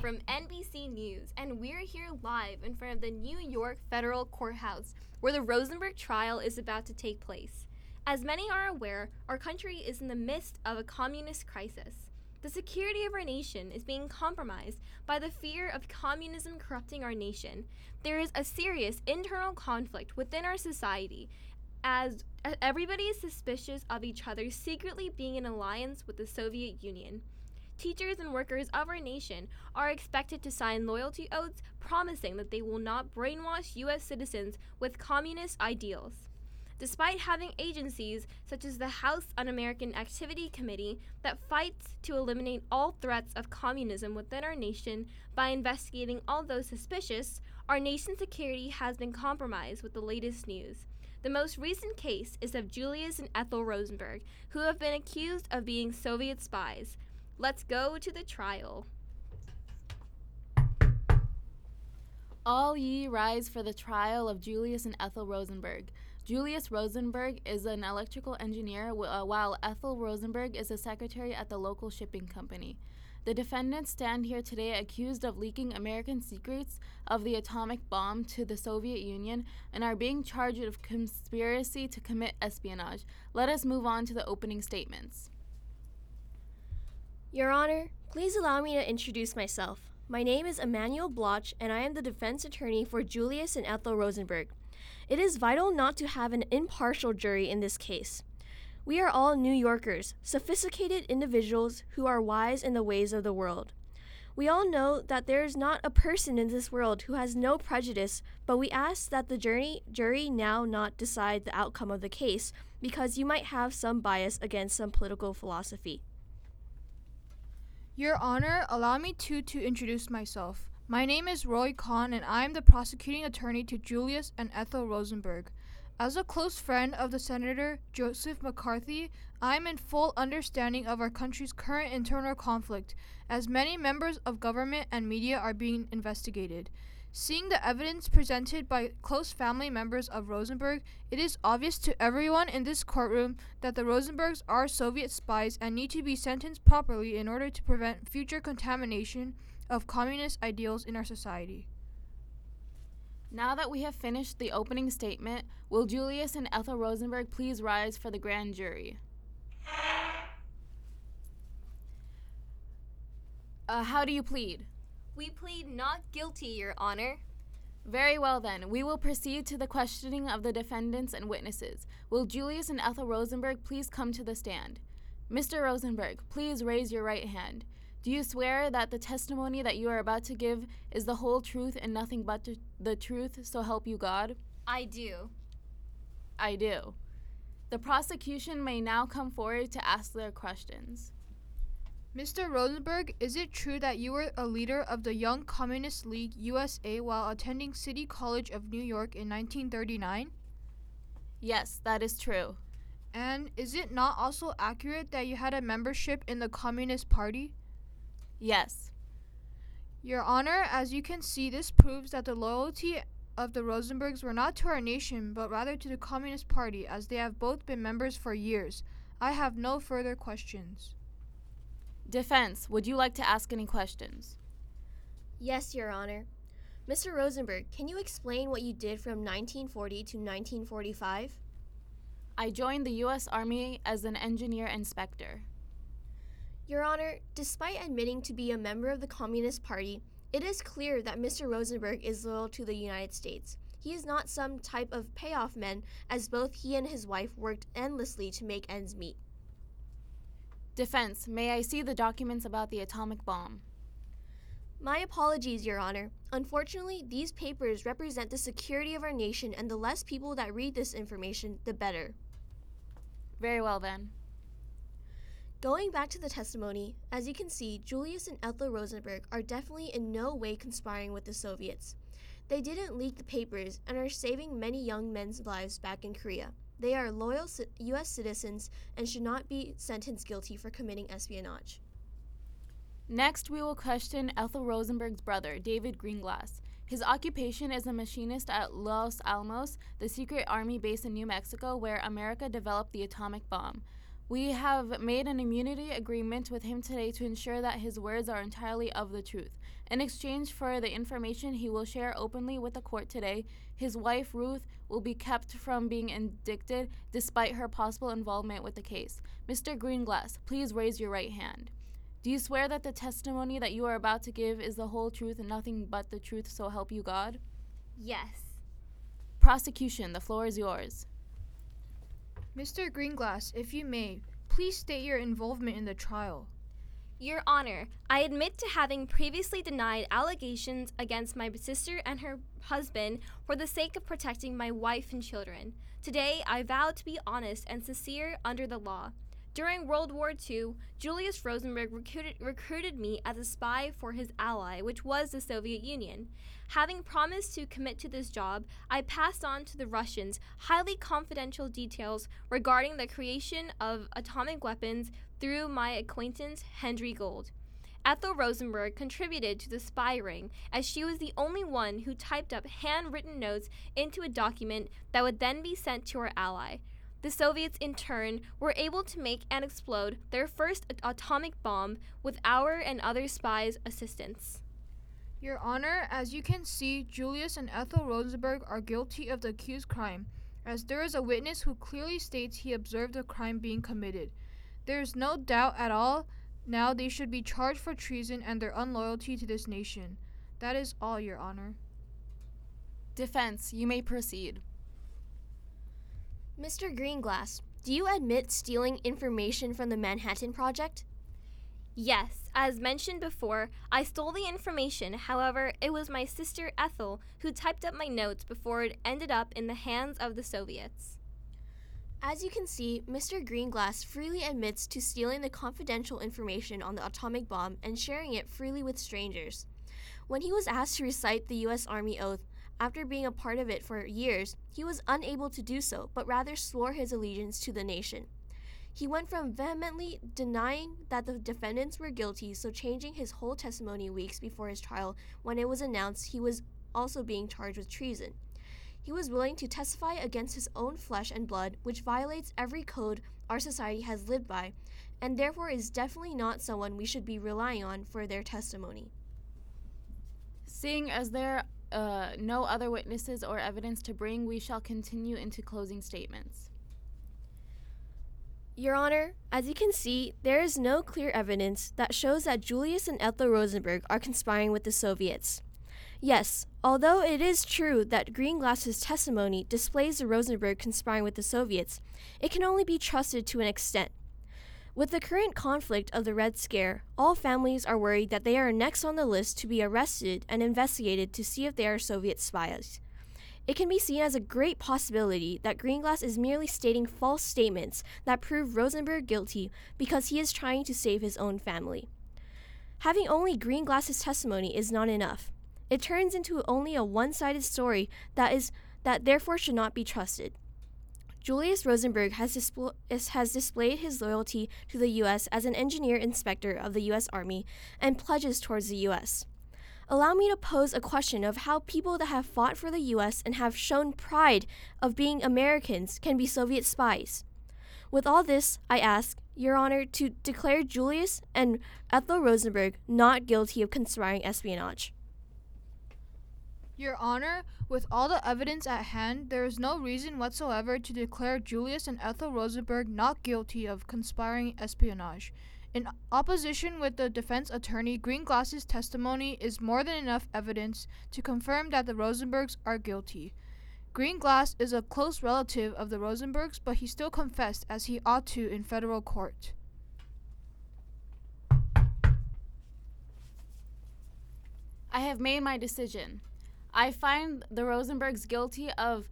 From NBC News, and we're here live in front of the New York Federal Courthouse where the Rosenberg trial is about to take place. As many are aware, our country is in the midst of a communist crisis. The security of our nation is being compromised by the fear of communism corrupting our nation. There is a serious internal conflict within our society as everybody is suspicious of each other secretly being in alliance with the Soviet Union. Teachers and workers of our nation are expected to sign loyalty oaths promising that they will not brainwash U.S. citizens with communist ideals. Despite having agencies such as the House Un American Activity Committee that fights to eliminate all threats of communism within our nation by investigating all those suspicious, our nation's security has been compromised with the latest news. The most recent case is of Julius and Ethel Rosenberg, who have been accused of being Soviet spies. Let's go to the trial. All ye rise for the trial of Julius and Ethel Rosenberg. Julius Rosenberg is an electrical engineer, uh, while Ethel Rosenberg is a secretary at the local shipping company. The defendants stand here today accused of leaking American secrets of the atomic bomb to the Soviet Union and are being charged with conspiracy to commit espionage. Let us move on to the opening statements. Your Honor, please allow me to introduce myself. My name is Emanuel Bloch, and I am the defense attorney for Julius and Ethel Rosenberg. It is vital not to have an impartial jury in this case. We are all New Yorkers, sophisticated individuals who are wise in the ways of the world. We all know that there is not a person in this world who has no prejudice, but we ask that the jury, jury now not decide the outcome of the case because you might have some bias against some political philosophy. Your Honor, allow me to to introduce myself. My name is Roy Cohn, and I am the prosecuting attorney to Julius and Ethel Rosenberg. As a close friend of the Senator Joseph McCarthy, I am in full understanding of our country's current internal conflict, as many members of government and media are being investigated. Seeing the evidence presented by close family members of Rosenberg, it is obvious to everyone in this courtroom that the Rosenbergs are Soviet spies and need to be sentenced properly in order to prevent future contamination of communist ideals in our society. Now that we have finished the opening statement, will Julius and Ethel Rosenberg please rise for the grand jury? Uh, how do you plead? We plead not guilty, Your Honor. Very well, then. We will proceed to the questioning of the defendants and witnesses. Will Julius and Ethel Rosenberg please come to the stand? Mr. Rosenberg, please raise your right hand. Do you swear that the testimony that you are about to give is the whole truth and nothing but the truth, so help you God? I do. I do. The prosecution may now come forward to ask their questions. Mr. Rosenberg, is it true that you were a leader of the Young Communist League USA while attending City College of New York in 1939? Yes, that is true. And is it not also accurate that you had a membership in the Communist Party? Yes. Your Honor, as you can see, this proves that the loyalty of the Rosenbergs were not to our nation, but rather to the Communist Party, as they have both been members for years. I have no further questions. Defense, would you like to ask any questions? Yes, Your Honor. Mr. Rosenberg, can you explain what you did from 1940 to 1945? I joined the U.S. Army as an engineer inspector. Your Honor, despite admitting to be a member of the Communist Party, it is clear that Mr. Rosenberg is loyal to the United States. He is not some type of payoff man, as both he and his wife worked endlessly to make ends meet. Defense, may I see the documents about the atomic bomb? My apologies, Your Honor. Unfortunately, these papers represent the security of our nation, and the less people that read this information, the better. Very well, then. Going back to the testimony, as you can see, Julius and Ethel Rosenberg are definitely in no way conspiring with the Soviets. They didn't leak the papers and are saving many young men's lives back in Korea. They are loyal U.S. citizens and should not be sentenced guilty for committing espionage. Next, we will question Ethel Rosenberg's brother, David Greenglass. His occupation is a machinist at Los Alamos, the secret army base in New Mexico where America developed the atomic bomb. We have made an immunity agreement with him today to ensure that his words are entirely of the truth. In exchange for the information he will share openly with the court today, his wife Ruth will be kept from being indicted despite her possible involvement with the case. Mr. Greenglass, please raise your right hand. Do you swear that the testimony that you are about to give is the whole truth and nothing but the truth, so help you God? Yes. Prosecution, the floor is yours. Mr. Greenglass, if you may, please state your involvement in the trial. Your Honor, I admit to having previously denied allegations against my sister and her husband for the sake of protecting my wife and children. Today, I vow to be honest and sincere under the law. During World War II, Julius Rosenberg recruited, recruited me as a spy for his ally, which was the Soviet Union. Having promised to commit to this job, I passed on to the Russians highly confidential details regarding the creation of atomic weapons through my acquaintance Henry Gold. Ethel Rosenberg contributed to the spy ring as she was the only one who typed up handwritten notes into a document that would then be sent to her ally. The Soviets, in turn, were able to make and explode their first atomic bomb with our and other spies' assistance. Your Honor, as you can see, Julius and Ethel Rosenberg are guilty of the accused crime, as there is a witness who clearly states he observed the crime being committed. There is no doubt at all now they should be charged for treason and their unloyalty to this nation. That is all, Your Honor. Defense, you may proceed. Mr. Greenglass, do you admit stealing information from the Manhattan Project? Yes, as mentioned before, I stole the information. However, it was my sister Ethel who typed up my notes before it ended up in the hands of the Soviets. As you can see, Mr. Greenglass freely admits to stealing the confidential information on the atomic bomb and sharing it freely with strangers. When he was asked to recite the U.S. Army oath after being a part of it for years, he was unable to do so, but rather swore his allegiance to the nation. He went from vehemently denying that the defendants were guilty, so changing his whole testimony weeks before his trial when it was announced he was also being charged with treason. He was willing to testify against his own flesh and blood, which violates every code our society has lived by, and therefore is definitely not someone we should be relying on for their testimony. Seeing as there uh, no other witnesses or evidence to bring, we shall continue into closing statements. Your Honor, as you can see, there is no clear evidence that shows that Julius and Ethel Rosenberg are conspiring with the Soviets. Yes, although it is true that Greenglass's testimony displays the Rosenberg conspiring with the Soviets, it can only be trusted to an extent. With the current conflict of the Red Scare, all families are worried that they are next on the list to be arrested and investigated to see if they are Soviet spies. It can be seen as a great possibility that Greenglass is merely stating false statements that prove Rosenberg guilty because he is trying to save his own family. Having only Greenglass's testimony is not enough. It turns into only a one-sided story that is that therefore should not be trusted. Julius Rosenberg has, displ- has displayed his loyalty to the U.S. as an engineer inspector of the U.S. Army and pledges towards the U.S. Allow me to pose a question of how people that have fought for the U.S. and have shown pride of being Americans can be Soviet spies. With all this, I ask, Your Honor, to declare Julius and Ethel Rosenberg not guilty of conspiring espionage. Your Honor, with all the evidence at hand, there is no reason whatsoever to declare Julius and Ethel Rosenberg not guilty of conspiring espionage. In opposition with the defense attorney, Greenglass's testimony is more than enough evidence to confirm that the Rosenbergs are guilty. Greenglass is a close relative of the Rosenbergs, but he still confessed as he ought to in federal court. I have made my decision. I find the Rosenbergs guilty of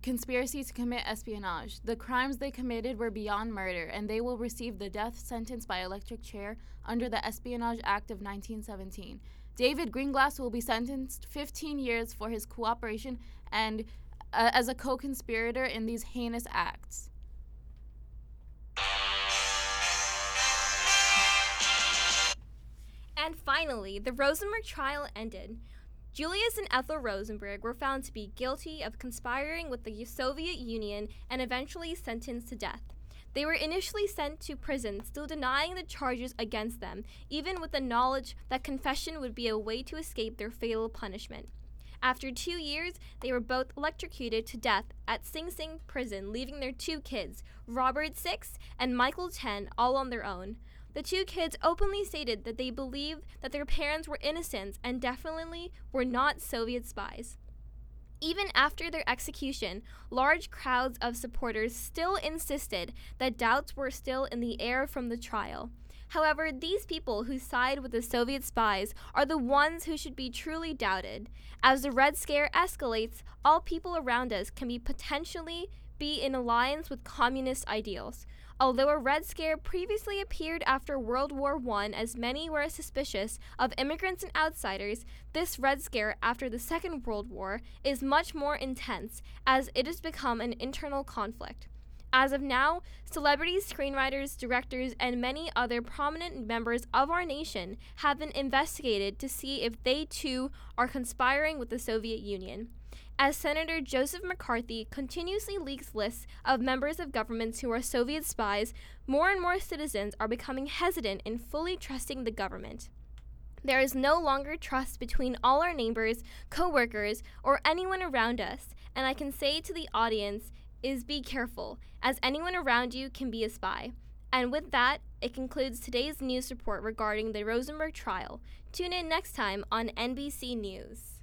conspiracy to commit espionage. The crimes they committed were beyond murder, and they will receive the death sentence by electric chair under the Espionage Act of 1917. David Greenglass will be sentenced 15 years for his cooperation and uh, as a co-conspirator in these heinous acts. And finally, the Rosenberg trial ended. Julius and Ethel Rosenberg were found to be guilty of conspiring with the Soviet Union and eventually sentenced to death. They were initially sent to prison, still denying the charges against them, even with the knowledge that confession would be a way to escape their fatal punishment. After two years, they were both electrocuted to death at Sing Sing prison, leaving their two kids, Robert, 6, and Michael, 10, all on their own. The two kids openly stated that they believed that their parents were innocent and definitely were not Soviet spies. Even after their execution, large crowds of supporters still insisted that doubts were still in the air from the trial. However, these people who side with the Soviet spies are the ones who should be truly doubted. As the Red Scare escalates, all people around us can be potentially be in alliance with communist ideals. Although a Red Scare previously appeared after World War I as many were suspicious of immigrants and outsiders, this Red Scare after the Second World War is much more intense as it has become an internal conflict. As of now, celebrities, screenwriters, directors, and many other prominent members of our nation have been investigated to see if they too are conspiring with the Soviet Union as Senator Joseph McCarthy continuously leaks lists of members of governments who are Soviet spies, more and more citizens are becoming hesitant in fully trusting the government. There is no longer trust between all our neighbors, coworkers, or anyone around us, and I can say to the audience is be careful, as anyone around you can be a spy. And with that, it concludes today's news report regarding the Rosenberg trial. Tune in next time on NBC News.